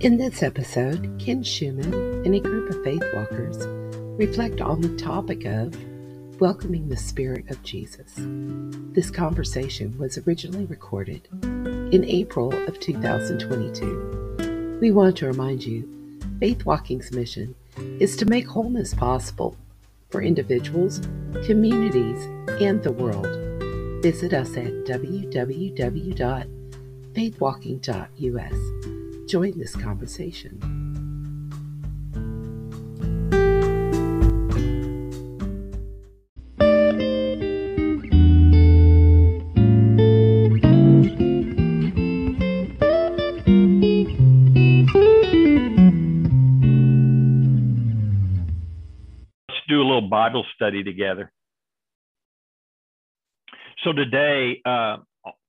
In this episode, Ken Shuman and a group of faith walkers reflect on the topic of welcoming the Spirit of Jesus. This conversation was originally recorded in April of 2022. We want to remind you Faith Walking's mission is to make wholeness possible for individuals, communities, and the world. Visit us at www.faithwalking.us. Join this conversation. Let's do a little Bible study together. So today, uh,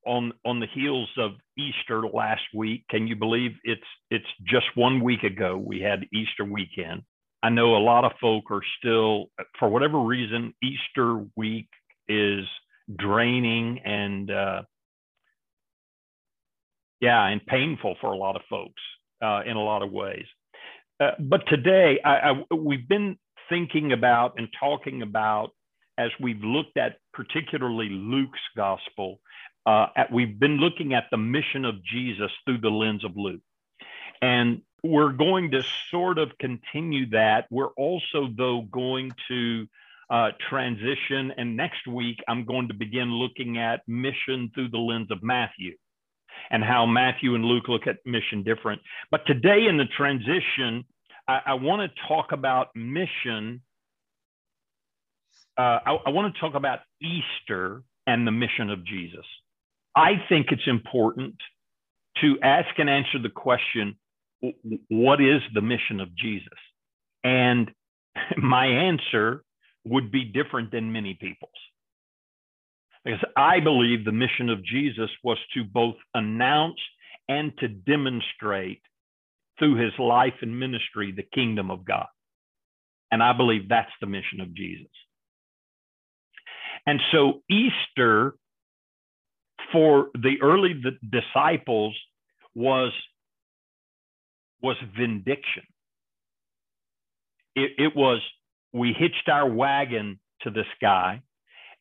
on on the heels of Easter last week, can you believe it's it's just one week ago we had Easter weekend. I know a lot of folk are still, for whatever reason, Easter week is draining and uh, yeah, and painful for a lot of folks uh, in a lot of ways. Uh, but today, I, I, we've been thinking about and talking about as we've looked at particularly Luke's gospel. Uh, at, we've been looking at the mission of Jesus through the lens of Luke. And we're going to sort of continue that. We're also, though, going to uh, transition. And next week, I'm going to begin looking at mission through the lens of Matthew and how Matthew and Luke look at mission different. But today, in the transition, I, I want to talk about mission. Uh, I, I want to talk about Easter and the mission of Jesus. I think it's important to ask and answer the question what is the mission of Jesus? And my answer would be different than many people's. Because I believe the mission of Jesus was to both announce and to demonstrate through his life and ministry the kingdom of God. And I believe that's the mission of Jesus. And so Easter for the early disciples was, was vindication. It, it was, we hitched our wagon to this guy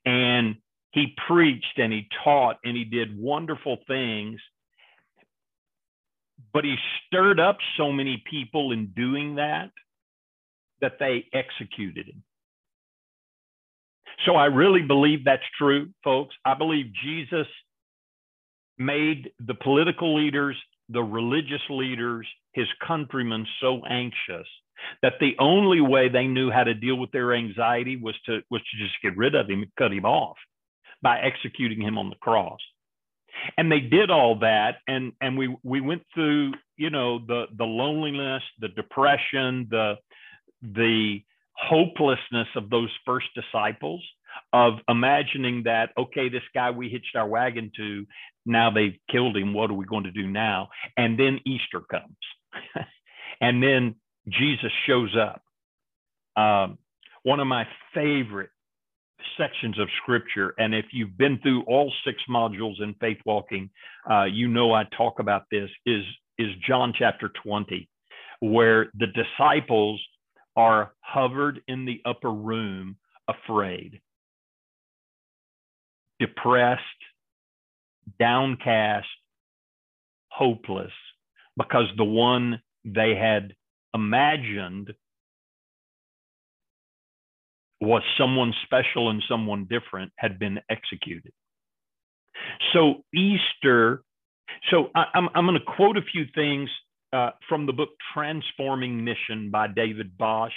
and he preached and he taught and he did wonderful things but he stirred up so many people in doing that that they executed him. So I really believe that's true, folks. I believe Jesus made the political leaders, the religious leaders, his countrymen so anxious that the only way they knew how to deal with their anxiety was to was to just get rid of him, cut him off by executing him on the cross. And they did all that. And and we we went through you know the the loneliness the depression the the hopelessness of those first disciples of imagining that okay this guy we hitched our wagon to now they've killed him what are we going to do now and then easter comes and then jesus shows up um, one of my favorite sections of scripture. And if you've been through all six modules in faith walking, uh, you know I talk about this is, is John chapter 20, where the disciples are hovered in the upper room, afraid, depressed, downcast, hopeless, because the one they had imagined was someone special and someone different had been executed. So Easter, so I, am I'm, I'm going to quote a few things uh, from the book Transforming Mission by David Bosch.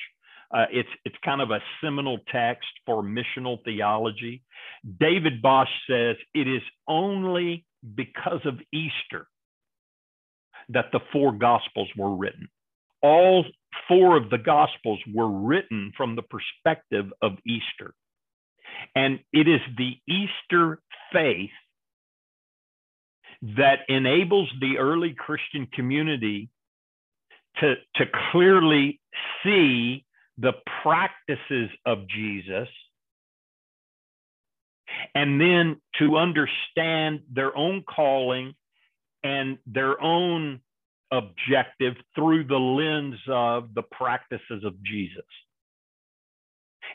Uh, it's it's kind of a seminal text for missional theology. David Bosch says it is only because of Easter that the four gospels were written. All four of the Gospels were written from the perspective of Easter. And it is the Easter faith that enables the early Christian community to, to clearly see the practices of Jesus and then to understand their own calling and their own objective through the lens of the practices of Jesus.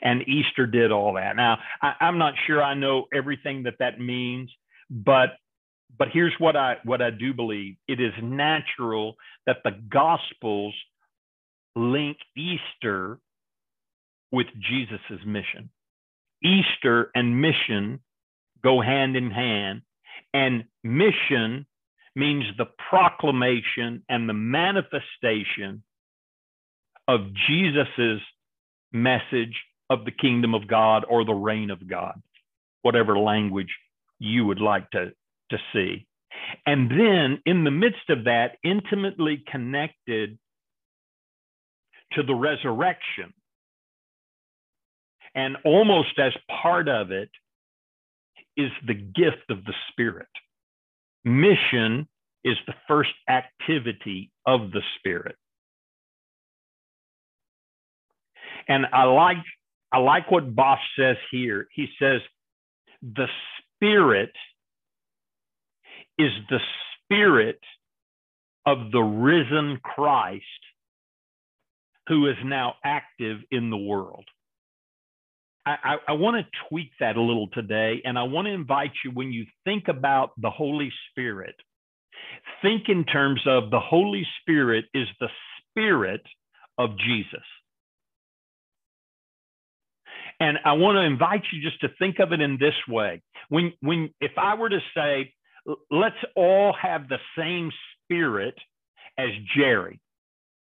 And Easter did all that. Now, I, am not sure I know everything that that means, but but here's what I what I do believe. It is natural that the Gospels link Easter with Jesus's mission. Easter and mission go hand in hand, and mission means the proclamation and the manifestation of Jesus's message of the kingdom of God or the reign of God, whatever language you would like to, to see. And then in the midst of that, intimately connected to the resurrection. And almost as part of it is the gift of the Spirit. Mission is the first activity of the Spirit. And I like I like what Bosch says here. He says the Spirit is the Spirit of the risen Christ who is now active in the world. I, I, want to tweak that a little today, and I want to invite you when you think about the Holy Spirit, think in terms of the Holy Spirit is the Spirit of Jesus. And I want to invite you just to think of it in this way. When, when, if I were to say, let's all have the same spirit as Jerry,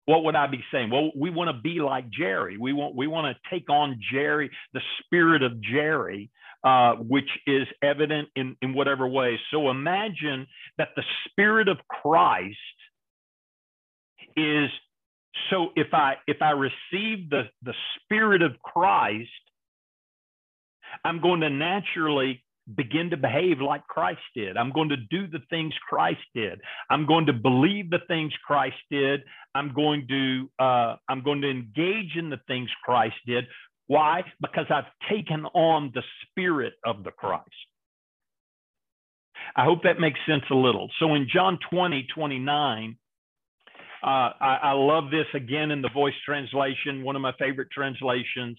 what would I be saying? Well, we want to be like Jerry. We want we want to take on Jerry, the spirit of Jerry, uh, which is evident in in whatever way. So imagine that the spirit of Christ is. So if I if I receive the the spirit of Christ, I'm going to naturally begin to behave like Christ did. I'm going to do the things Christ did. I'm going to believe the things Christ did. I'm going to uh, I'm going to engage in the things Christ did. Why? Because I've taken on the spirit of the Christ. I hope that makes sense a little. So in John 20, 29, uh, I, I, love this again in the voice translation, one of my favorite translations.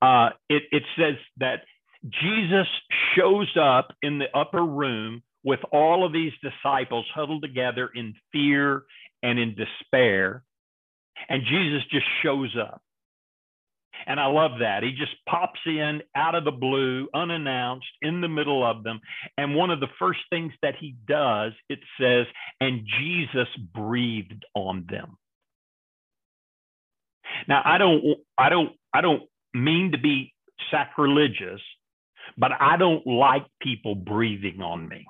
Uh, it, it says that Jesus shows up in the upper room with all of these disciples huddled together in fear and in despair. And Jesus just shows up. And I love that. He just pops in out of the blue, unannounced, in the middle of them. And one of the first things that he does, it says, and Jesus breathed on them. Now, I don't, I don't, I don't mean to be sacrilegious, but I don't like people breathing on me.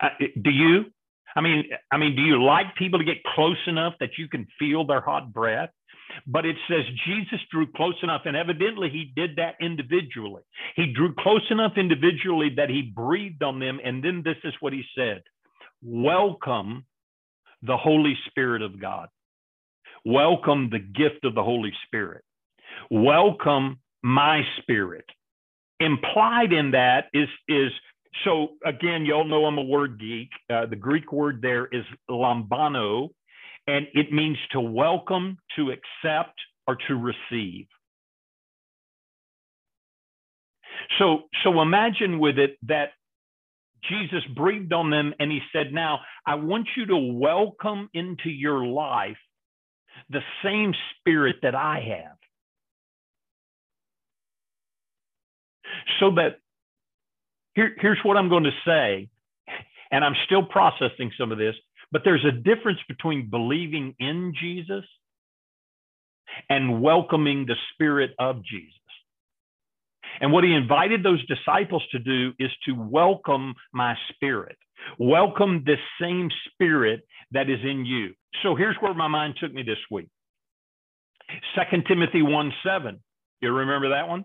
Uh, do you? I mean, I mean, do you like people to get close enough that you can feel their hot breath? But it says Jesus drew close enough, and evidently he did that individually. He drew close enough individually that he breathed on them, and then this is what he said Welcome the Holy Spirit of God. Welcome the gift of the Holy Spirit. Welcome my spirit. Implied in that is is so again, y'all know I'm a word geek. Uh, the Greek word there is lambano, and it means to welcome, to accept, or to receive. So, so imagine with it that Jesus breathed on them and he said, Now I want you to welcome into your life the same spirit that I have. So that here, here's what I'm going to say, and I'm still processing some of this, but there's a difference between believing in Jesus and welcoming the Spirit of Jesus. And what he invited those disciples to do is to welcome my spirit, welcome this same spirit that is in you. So here's where my mind took me this week. 2 Timothy 1 7. You remember that one?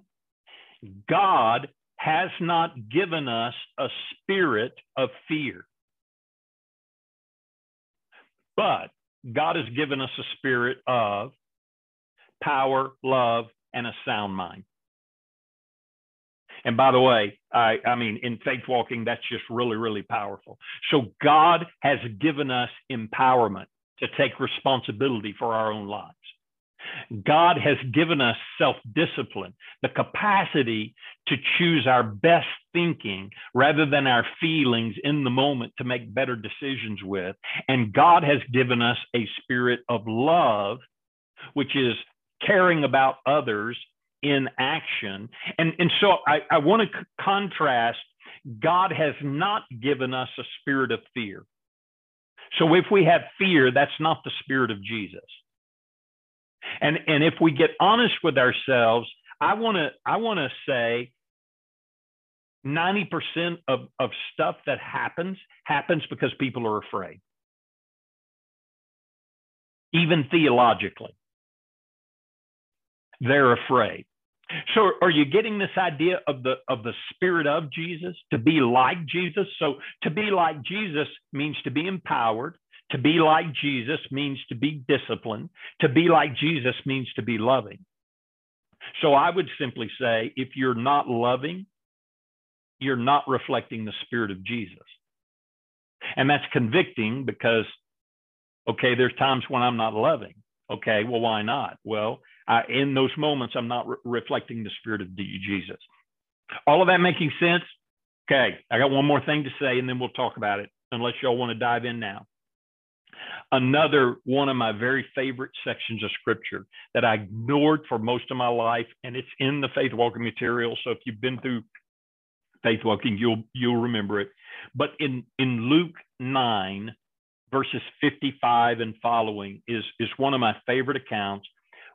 God has not given us a spirit of fear, but God has given us a spirit of power, love, and a sound mind. And by the way, I, I mean, in faith walking, that's just really, really powerful. So God has given us empowerment to take responsibility for our own lives. God has given us self discipline, the capacity to choose our best thinking rather than our feelings in the moment to make better decisions with. And God has given us a spirit of love, which is caring about others in action. And, and so I, I want to c- contrast God has not given us a spirit of fear. So if we have fear, that's not the spirit of Jesus. And, and if we get honest with ourselves, I want to I want to say 90% of, of stuff that happens happens because people are afraid. Even theologically. They're afraid. So are you getting this idea of the of the spirit of Jesus to be like Jesus? So to be like Jesus means to be empowered. To be like Jesus means to be disciplined. To be like Jesus means to be loving. So I would simply say if you're not loving, you're not reflecting the spirit of Jesus. And that's convicting because okay, there's times when I'm not loving. Okay, well why not? Well, uh, in those moments, I'm not re- reflecting the spirit of Jesus. All of that making sense? Okay, I got one more thing to say, and then we'll talk about it, unless y'all want to dive in now. Another one of my very favorite sections of scripture that I ignored for most of my life, and it's in the faith walking material. So if you've been through faith walking, you'll you'll remember it. But in in Luke 9, verses 55 and following is is one of my favorite accounts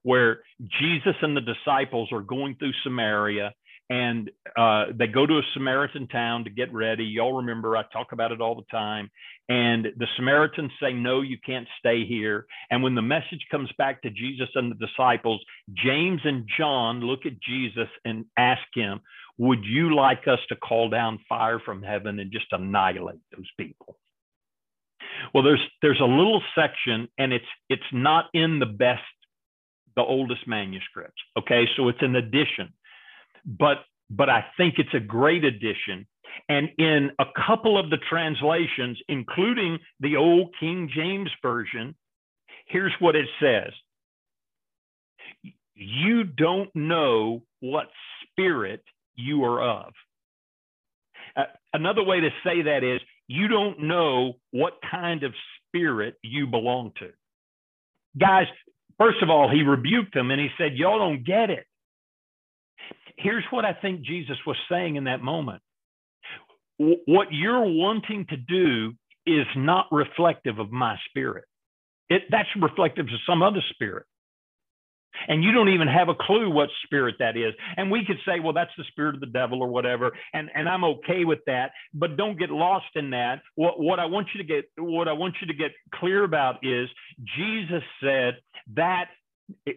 where Jesus and the disciples are going through Samaria and uh, they go to a Samaritan town to get ready. Y'all remember I talk about it all the time. And the Samaritans say, No, you can't stay here. And when the message comes back to Jesus and the disciples, James and John look at Jesus and ask him, Would you like us to call down fire from heaven and just annihilate those people? Well, there's there's a little section, and it's it's not in the best the oldest manuscripts. Okay, so it's an addition, but but I think it's a great addition. And in a couple of the translations, including the old King James version, here's what it says: You don't know what spirit you are of. Uh, another way to say that is you don't know what kind of spirit you belong to. Guys, First of all, he rebuked them and he said, Y'all don't get it. Here's what I think Jesus was saying in that moment. What you're wanting to do is not reflective of my spirit. It, that's reflective of some other spirit. And you don't even have a clue what spirit that is. And we could say well that's the spirit of the devil or whatever and and i'm okay with that. But don't get lost in that. What what i want you to get what i want you to get clear about is jesus said that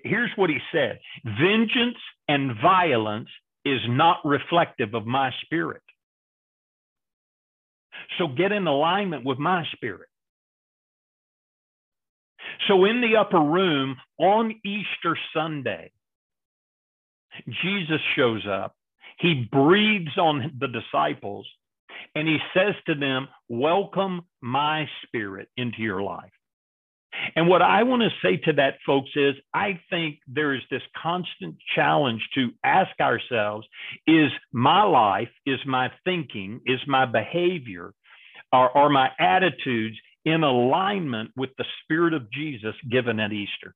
here's what he said vengeance and violence is not reflective of my spirit so get in alignment with my spirit so in the upper room on Easter Sunday, Jesus shows up. He breathes on the disciples and he says to them, Welcome my spirit into your life. And what I want to say to that, folks, is I think there is this constant challenge to ask ourselves is my life, is my thinking, is my behavior, are, are my attitudes in alignment with the Spirit of Jesus given at Easter.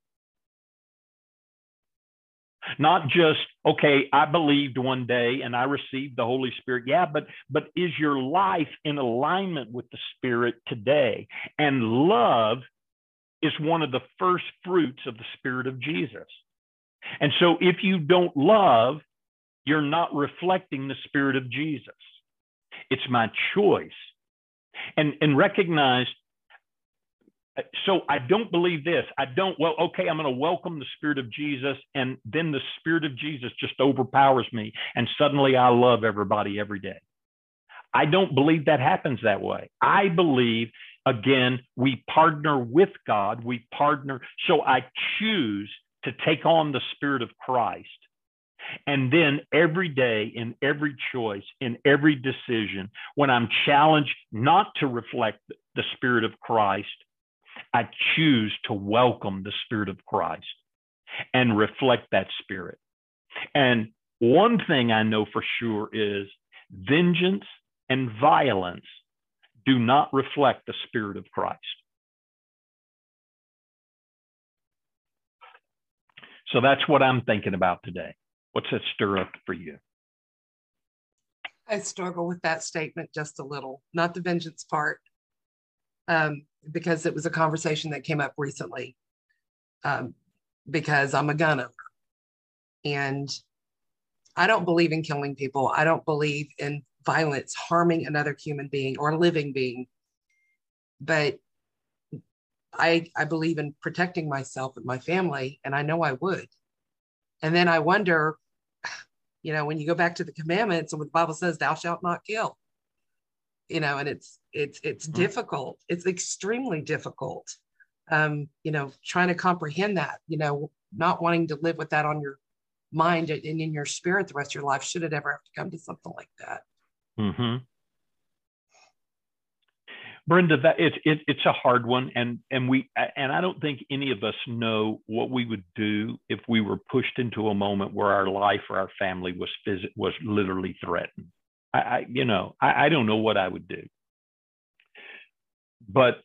Not just, okay, I believed one day and I received the Holy Spirit. Yeah, but but is your life in alignment with the Spirit today? And love is one of the first fruits of the Spirit of Jesus. And so if you don't love, you're not reflecting the Spirit of Jesus. It's my choice. And, and recognize so I don't believe this. I don't, well, okay, I'm going to welcome the Spirit of Jesus, and then the Spirit of Jesus just overpowers me, and suddenly I love everybody every day. I don't believe that happens that way. I believe, again, we partner with God, we partner. So I choose to take on the Spirit of Christ. And then every day, in every choice, in every decision, when I'm challenged not to reflect the Spirit of Christ, I choose to welcome the Spirit of Christ and reflect that Spirit. And one thing I know for sure is vengeance and violence do not reflect the Spirit of Christ. So that's what I'm thinking about today. What's that stir up for you? I struggle with that statement just a little, not the vengeance part, um, because it was a conversation that came up recently. Um, because I'm a gun owner, and I don't believe in killing people. I don't believe in violence, harming another human being or living being. But I I believe in protecting myself and my family, and I know I would. And then I wonder, you know, when you go back to the commandments and what the Bible says, "Thou shalt not kill," you know, and it's it's it's mm-hmm. difficult. It's extremely difficult. Um, you know, trying to comprehend that. You know, not wanting to live with that on your mind and in your spirit the rest of your life. Should it ever have to come to something like that? Mm-hmm. Brenda, that it's it, it's a hard one, and and we and I don't think any of us know what we would do if we were pushed into a moment where our life or our family was phys- was literally threatened. I, I you know I, I don't know what I would do, but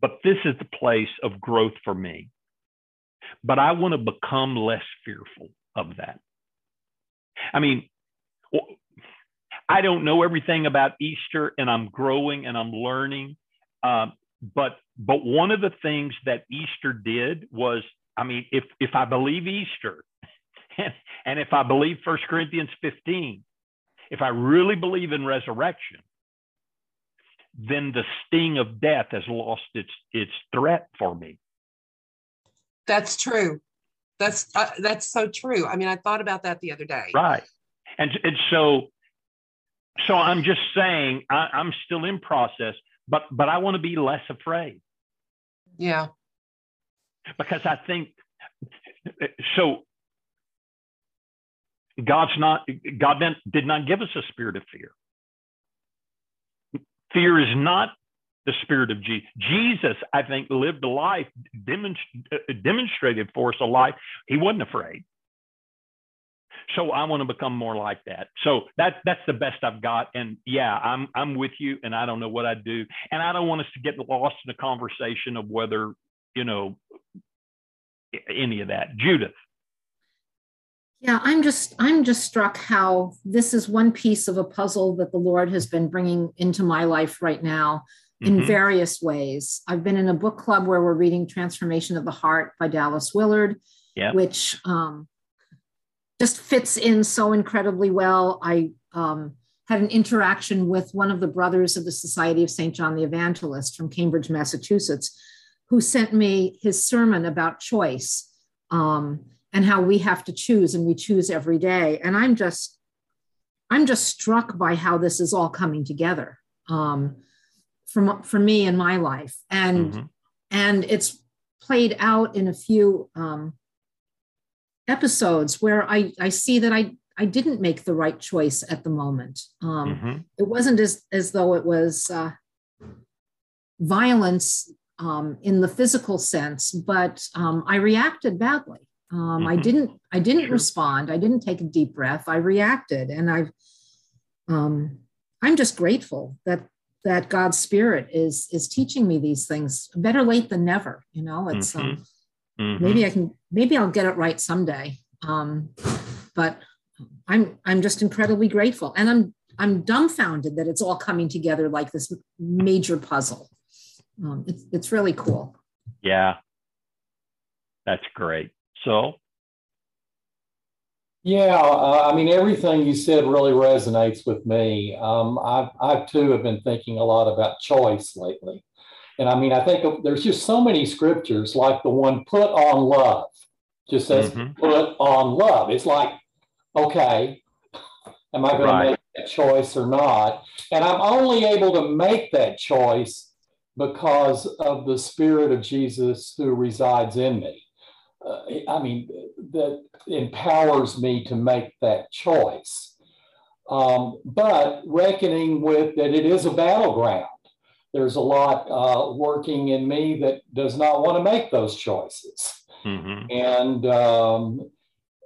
but this is the place of growth for me. But I want to become less fearful of that. I mean, I don't know everything about Easter, and I'm growing and I'm learning. Um, but but one of the things that Easter did was, I mean, if if I believe Easter, and, and if I believe First Corinthians 15, if I really believe in resurrection, then the sting of death has lost its its threat for me. That's true. That's uh, that's so true. I mean, I thought about that the other day. Right, and and so so I'm just saying I, I'm still in process, but but I want to be less afraid. Yeah. Because I think so. God's not God did not give us a spirit of fear. Fear is not the spirit of Jesus. Jesus, I think, lived a life, demonstrated for us a life. He wasn't afraid. So I want to become more like that. So that that's the best I've got. And yeah, I'm I'm with you, and I don't know what I do, and I don't want us to get lost in a conversation of whether you know any of that. Judith. Yeah, I'm just I'm just struck how this is one piece of a puzzle that the Lord has been bringing into my life right now in mm-hmm. various ways. I've been in a book club where we're reading Transformation of the Heart by Dallas Willard, yep. which um, just fits in so incredibly well. I um, had an interaction with one of the brothers of the Society of St. John the Evangelist from Cambridge, Massachusetts, who sent me his sermon about choice um, and how we have to choose and we choose every day. And I'm just, I'm just struck by how this is all coming together um, for, for me in my life. And, mm-hmm. and it's played out in a few um, episodes where I, I see that I, I didn't make the right choice at the moment. Um, mm-hmm. It wasn't as, as though it was uh, violence um, in the physical sense, but um, I reacted badly. Um, mm-hmm. I didn't I didn't sure. respond. I didn't take a deep breath. I reacted, and I've um, I'm just grateful that that God's Spirit is is teaching me these things. Better late than never. You know, it's um, mm-hmm. Mm-hmm. Maybe I can, maybe I'll get it right someday. Um, but I'm, I'm just incredibly grateful, and I'm, I'm dumbfounded that it's all coming together like this major puzzle. Um, it's, it's really cool. Yeah, that's great. So, yeah, uh, I mean, everything you said really resonates with me. Um, I've, I too have been thinking a lot about choice lately. And I mean, I think there's just so many scriptures like the one put on love, just says mm-hmm. put on love. It's like, okay, am I going right. to make that choice or not? And I'm only able to make that choice because of the Spirit of Jesus who resides in me. uh, I mean, that empowers me to make that choice. Um, but reckoning with that it is a battleground. There's a lot uh, working in me that does not want to make those choices. Mm-hmm. And um,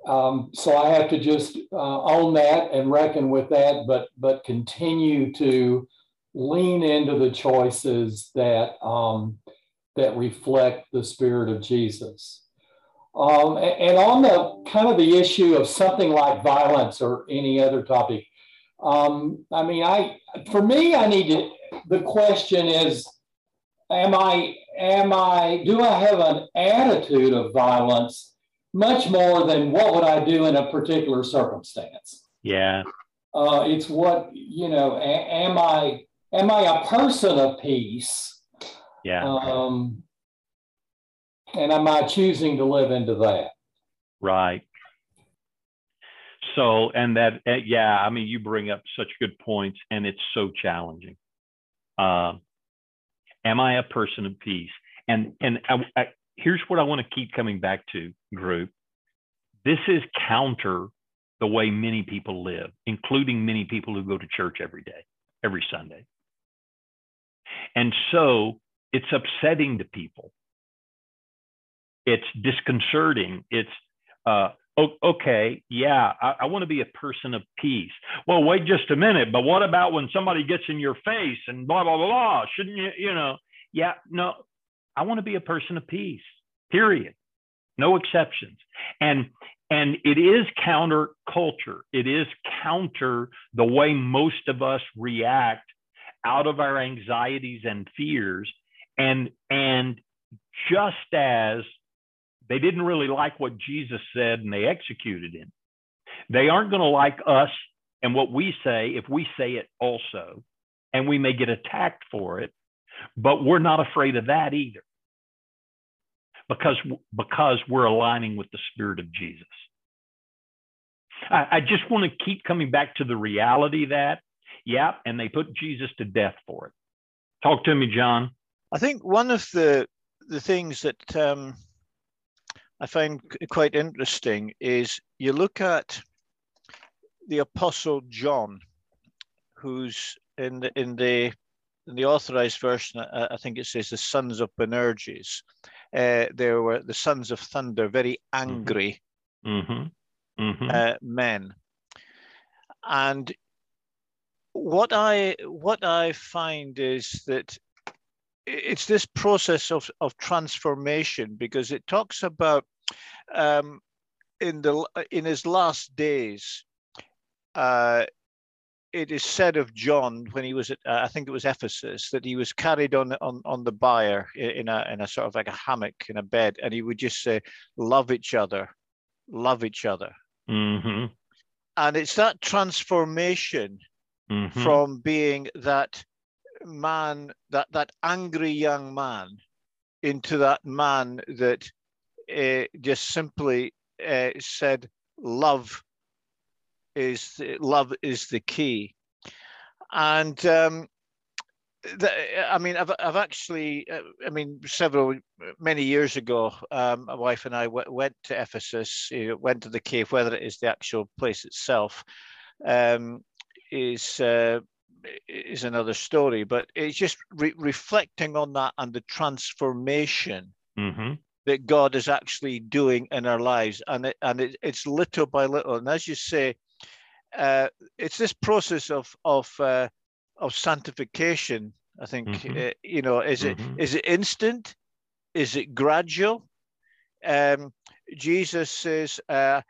um, so I have to just uh, own that and reckon with that, but but continue to lean into the choices that um, that reflect the spirit of Jesus. Um, and, and, on the kind of the issue of something like violence or any other topic, um, I mean, I for me, I need to. The question is, am I am I do I have an attitude of violence much more than what would I do in a particular circumstance? Yeah. Uh, it's what you know. A, am I am I a person of peace? Yeah. Um, and am I choosing to live into that? Right. So, and that, uh, yeah, I mean, you bring up such good points, and it's so challenging. Uh, am I a person of peace? And and I, I, here's what I want to keep coming back to, group. This is counter the way many people live, including many people who go to church every day, every Sunday. And so it's upsetting to people. It's disconcerting. It's, uh, okay, yeah, I, I want to be a person of peace. Well, wait just a minute. But what about when somebody gets in your face and blah, blah, blah, blah? Shouldn't you, you know? Yeah, no, I want to be a person of peace, period. No exceptions. And and it is counter culture. It is counter the way most of us react out of our anxieties and fears. And and just as they didn't really like what Jesus said and they executed him. They aren't going to like us and what we say if we say it also, and we may get attacked for it, but we're not afraid of that either because, because we're aligning with the Spirit of Jesus. I, I just want to keep coming back to the reality that, yeah, and they put Jesus to death for it. Talk to me, John. I think one of the the things that um, I find quite interesting is you look at the Apostle John, who's in the in the in the authorized version, I, think it says the sons of Boanerges. Uh, they were the sons of thunder, very angry mm-hmm. Mm-hmm. Uh, men. And what I what I find is that it's this process of, of transformation because it talks about um, in the in his last days uh, it is said of John when he was at uh, I think it was Ephesus that he was carried on on on the bier in a in a sort of like a hammock in a bed and he would just say love each other love each other mm-hmm. and it's that transformation mm-hmm. from being that man, that, that angry young man, into that man that uh, just simply uh, said, "Love is love is the key," and um, the, I mean, I've, I've actually, uh, I mean, several many years ago, um, my wife and I w- went to Ephesus, went to the cave, whether it is the actual place itself. Um, is is another story, but it's just re- reflecting on that and the transformation mm-hmm. that God is actually doing in our lives, and it, and it, it's little by little. And as you say, uh, it's this process of of uh, of sanctification. I think mm-hmm. uh, you know, is mm-hmm. it is it instant? Is it gradual? Um, Jesus says, uh,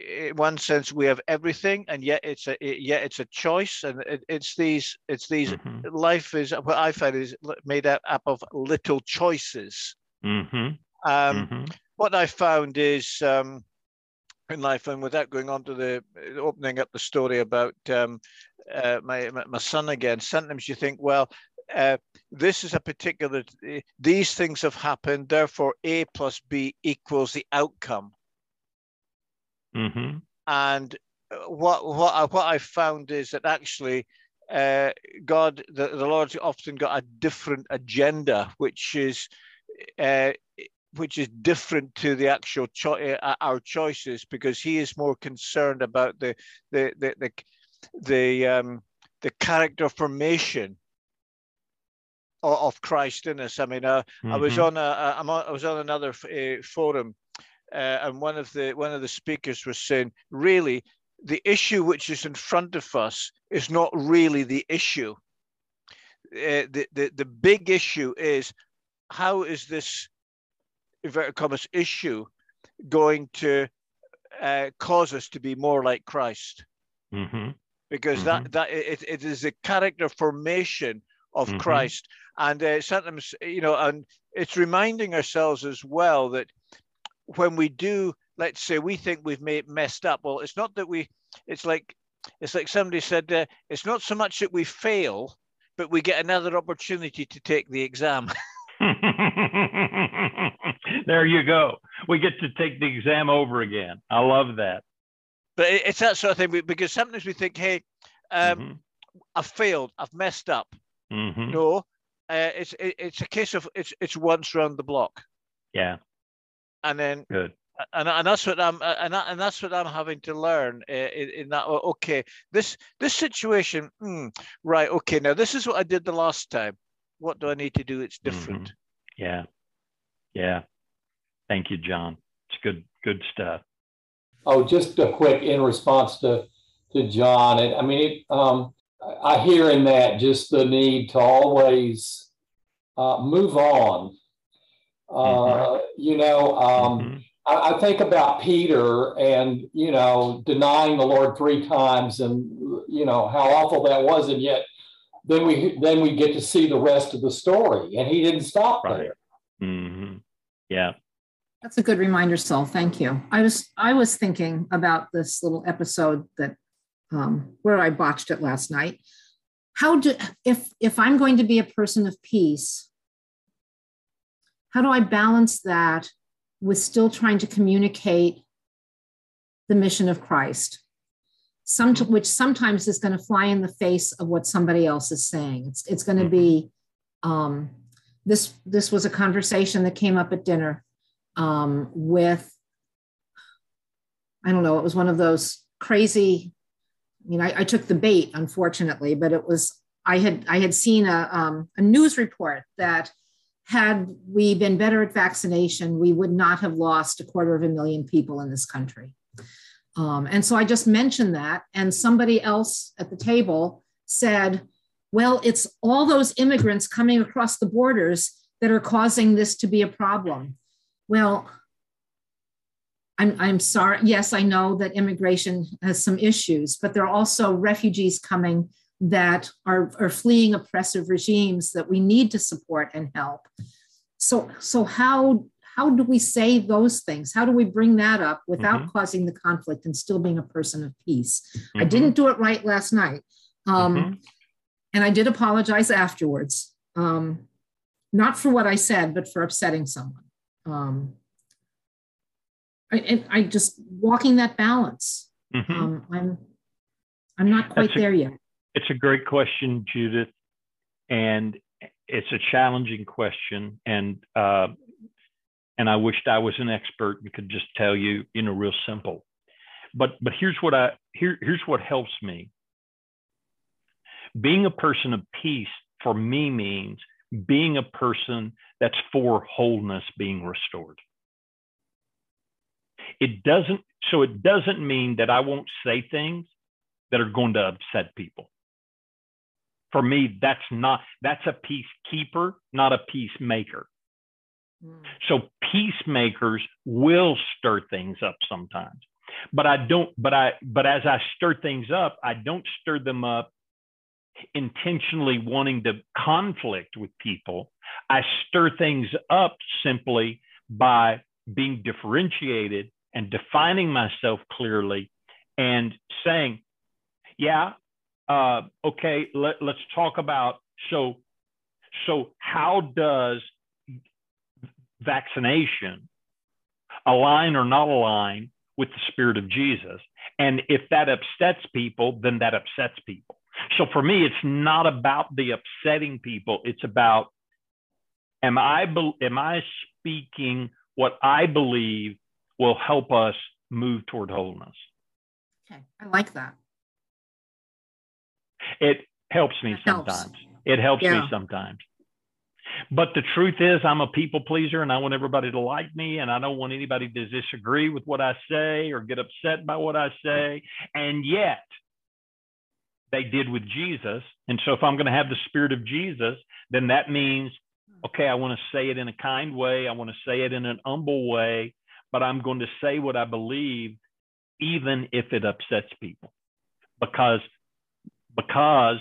in one sense we have everything and yet it's a yet it's a choice and it, it's these it's these mm-hmm. life is what i find is made up of little choices mm-hmm. Um, mm-hmm. what i found is um, in life and without going on to the opening up the story about um, uh, my, my son again sometimes you think well uh, this is a particular these things have happened therefore a plus b equals the outcome Mm-hmm. And what what I, what I found is that actually uh, God, the, the Lord, often got a different agenda, which is uh, which is different to the actual cho- uh, our choices because he is more concerned about the the the the the, um, the character formation of, of, Christ in us. I mean, uh, mm-hmm. I was mm-hmm. on a, I'm on, I was on another uh, forum, uh, and one of the one of the speakers was saying, really, the issue which is in front of us is not really the issue. Uh, the, the the big issue is how is this inverted commas issue going to uh, cause us to be more like Christ? Mm-hmm. Because mm-hmm. that that it, it is a character formation of mm-hmm. Christ, and uh, sometimes you know, and it's reminding ourselves as well that when we do, let's say, we think we've made messed up. Well, it's not that we. It's like it's like somebody said. Uh, it's not so much that we fail, but we get another opportunity to take the exam. there you go. We get to take the exam over again. I love that. But it's that sort of thing because sometimes we think, hey, um, mm-hmm. I've failed, I've messed up. Mm-hmm. No, uh, it's it, it's a case of it's it's once round the block. Yeah. And then good. And, and that's what I'm and, that, and that's what I'm having to learn uh, in, in, that. Okay, this this situation, mm, right? Okay, now this is what I did the last time what do I need to do? It's different. Mm-hmm. Yeah. Yeah. Thank you, John. It's good, good stuff. Oh, just a quick in response to to John. And I mean, it, um, I hear in that just the need to always uh, move on. Uh, mm-hmm. You know, um, mm-hmm. I, I, think about Peter and you know denying the Lord three times, and you know how awful that was, and yet then we then we get to see the rest of the story and he didn't stop right. there mm-hmm. yeah that's a good reminder Saul. thank you i was i was thinking about this little episode that um, where i botched it last night how do if if i'm going to be a person of peace how do i balance that with still trying to communicate the mission of christ some which sometimes is going to fly in the face of what somebody else is saying. It's it's going to be um, this this was a conversation that came up at dinner um, with I don't know. It was one of those crazy. You know, I, I took the bait, unfortunately, but it was I had I had seen a um, a news report that had we been better at vaccination, we would not have lost a quarter of a million people in this country. Um, and so I just mentioned that, and somebody else at the table said, Well, it's all those immigrants coming across the borders that are causing this to be a problem. Well, I'm, I'm sorry. Yes, I know that immigration has some issues, but there are also refugees coming that are, are fleeing oppressive regimes that we need to support and help. So, so how how do we say those things? How do we bring that up without mm-hmm. causing the conflict and still being a person of peace? Mm-hmm. I didn't do it right last night. Um, mm-hmm. And I did apologize afterwards, um, not for what I said, but for upsetting someone. Um, I, I just walking that balance. Mm-hmm. Um, I'm, I'm not quite a, there yet. It's a great question, Judith, and it's a challenging question. And uh, and I wished I was an expert and could just tell you, you know, real simple. But but here's what I here here's what helps me. Being a person of peace for me means being a person that's for wholeness being restored. It doesn't so it doesn't mean that I won't say things that are going to upset people. For me, that's not that's a peacekeeper, not a peacemaker. Mm. So peacemakers will stir things up sometimes. But I don't, but I, but as I stir things up, I don't stir them up intentionally wanting to conflict with people. I stir things up simply by being differentiated and defining myself clearly and saying, yeah, uh, okay, let, let's talk about so so how does vaccination align or not align with the spirit of Jesus. And if that upsets people, then that upsets people. So for me, it's not about the upsetting people. It's about am I am I speaking what I believe will help us move toward wholeness. Okay, I like that. It helps me sometimes. Helps. It helps yeah. me sometimes. But the truth is, I'm a people pleaser and I want everybody to like me and I don't want anybody to disagree with what I say or get upset by what I say. And yet, they did with Jesus. And so, if I'm going to have the spirit of Jesus, then that means, okay, I want to say it in a kind way, I want to say it in an humble way, but I'm going to say what I believe, even if it upsets people, because because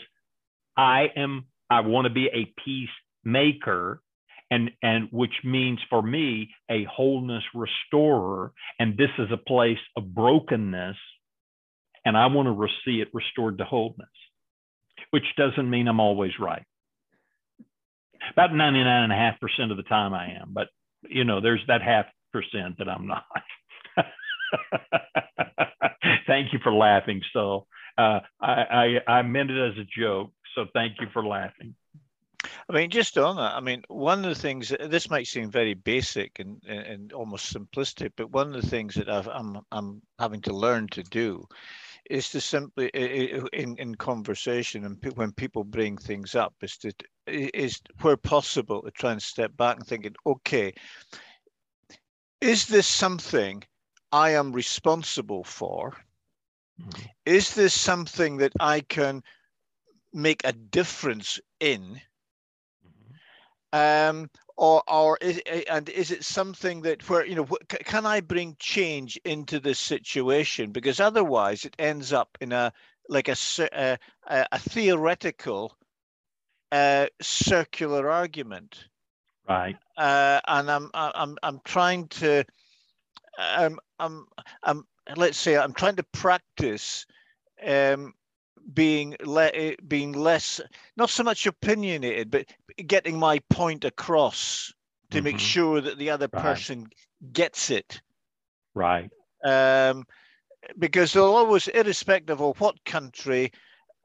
I am I want to be a peacemaker and and which means for me a wholeness restorer. And this is a place of brokenness and I want to see it restored to wholeness which doesn't mean I'm always right. About 99.5% of the time I am but you know there's that half percent that I'm not. Thank you for laughing so uh, I, I I meant it as a joke so thank you for laughing. I mean, just on that, I mean, one of the things this might seem very basic and, and almost simplistic, but one of the things that i am I'm, I'm having to learn to do is to simply in in conversation and when people bring things up is to is where possible to try and step back and thinking, okay, is this something I am responsible for? Mm-hmm. Is this something that I can make a difference in? Mm-hmm. Um, or, or is, and is it something that where you know can I bring change into this situation? Because otherwise, it ends up in a like a a, a theoretical uh, circular argument. Right. Uh, and I'm I'm I'm trying to um, I'm I'm let's say I'm trying to practice um, being le- eh, being less not so much opinionated but getting my point across to mm-hmm. make sure that the other right. person gets it right um, because they'll always irrespective of what country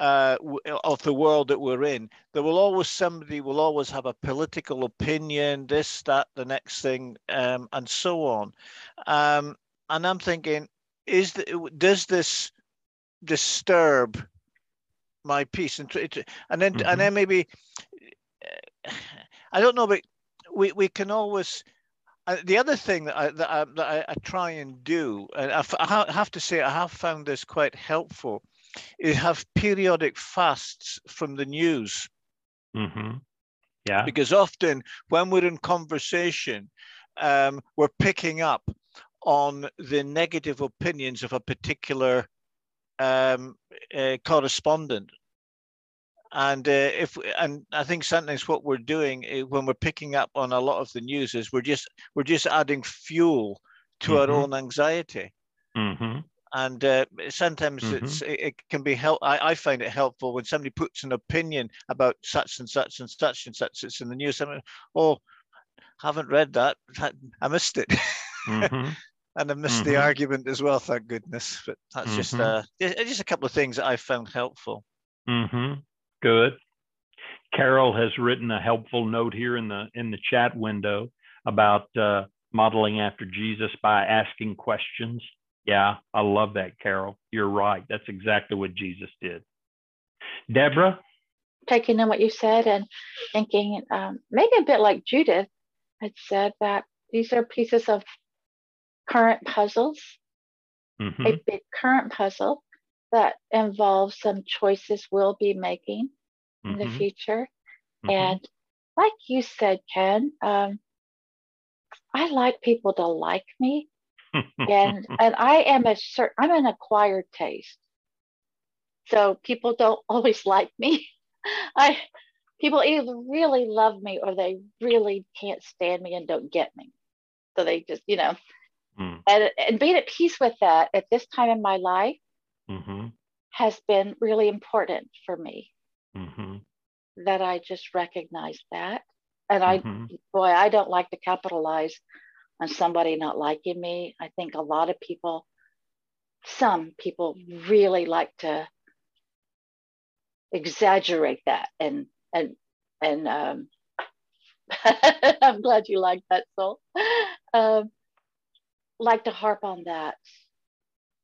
uh, of the world that we're in there will always somebody will always have a political opinion this that the next thing um, and so on um, and i'm thinking is the, does this disturb my peace and and then mm-hmm. and then maybe I don't know, but we we can always. Uh, the other thing that I that I, that I, I try and do, and I, I have to say I have found this quite helpful, is have periodic fasts from the news. Mm-hmm. Yeah. Because often when we're in conversation, um, we're picking up on the negative opinions of a particular um, uh, correspondent. And uh, if and I think sometimes what we're doing uh, when we're picking up on a lot of the news is we're just we're just adding fuel to mm-hmm. our own anxiety. Mm-hmm. And uh, sometimes mm-hmm. it's it, it, can be help. I, I find it helpful when somebody puts an opinion about such and such and such and such. It's in the news. I'm like, oh, haven't read that. I missed it. Mm-hmm. and I missed mm-hmm. the argument as well. Thank goodness. But that's mm-hmm. just uh, just a couple of things that I found helpful. Mm-hmm. Good. Carol has written a helpful note here in the in the chat window about uh, modeling after Jesus by asking questions. Yeah, I love that, Carol. You're right. That's exactly what Jesus did. Deborah? Taking in what you said and thinking um, maybe a bit like Judith had said that these are pieces of current puzzles, mm-hmm. a big current puzzle that involves some choices we'll be making in mm-hmm. the future. Mm-hmm. And like you said, Ken, um, I like people to like me. and and I am a certain I'm an acquired taste. So people don't always like me. I people either really love me or they really can't stand me and don't get me. So they just, you know, Mm. And, and being at peace with that at this time in my life mm-hmm. has been really important for me. Mm-hmm. That I just recognize that. And I, mm-hmm. boy, I don't like to capitalize on somebody not liking me. I think a lot of people, some people really like to exaggerate that and and and um, I'm glad you like that, Soul. um, like to harp on that,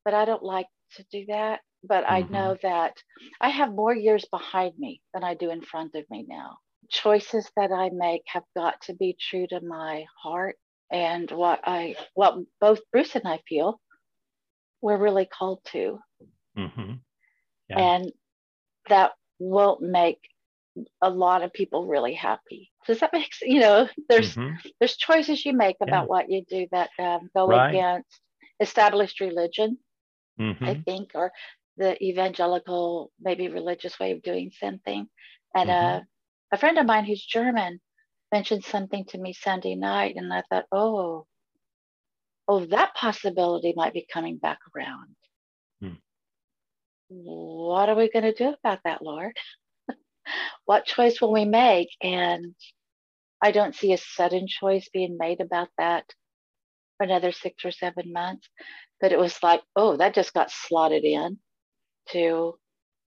but I don't like to do that. But mm-hmm. I know that I have more years behind me than I do in front of me now. Choices that I make have got to be true to my heart and what I, what both Bruce and I feel we're really called to. Mm-hmm. Yeah. And that won't make a lot of people really happy. Does that make sense? You know, there's mm-hmm. there's choices you make about yeah. what you do that um, go right. against established religion, mm-hmm. I think, or the evangelical, maybe religious way of doing something. And mm-hmm. uh, a friend of mine who's German mentioned something to me Sunday night, and I thought, oh, oh, that possibility might be coming back around. Hmm. What are we going to do about that, Lord? What choice will we make? And I don't see a sudden choice being made about that for another six or seven months. But it was like, oh, that just got slotted in to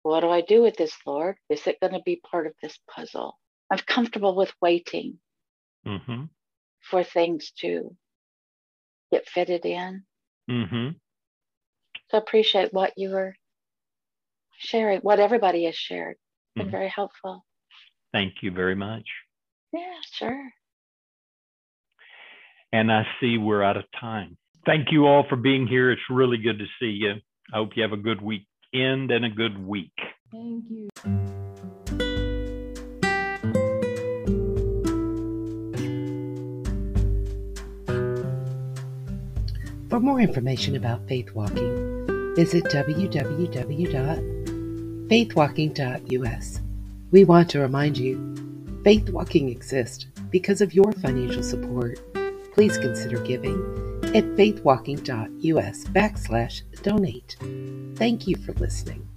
what do I do with this, Lord? Is it going to be part of this puzzle? I'm comfortable with waiting mm-hmm. for things to get fitted in. Mm-hmm. So appreciate what you were sharing, what everybody has shared. It's been mm-hmm. very helpful. Thank you very much. Yeah, sure. And I see we're out of time. Thank you all for being here. It's really good to see you. I hope you have a good weekend and a good week. Thank you. For more information about faith walking, visit www.faithwalking.us. We want to remind you, Faith Walking exists because of your financial support. Please consider giving at faithwalking.us backslash donate. Thank you for listening.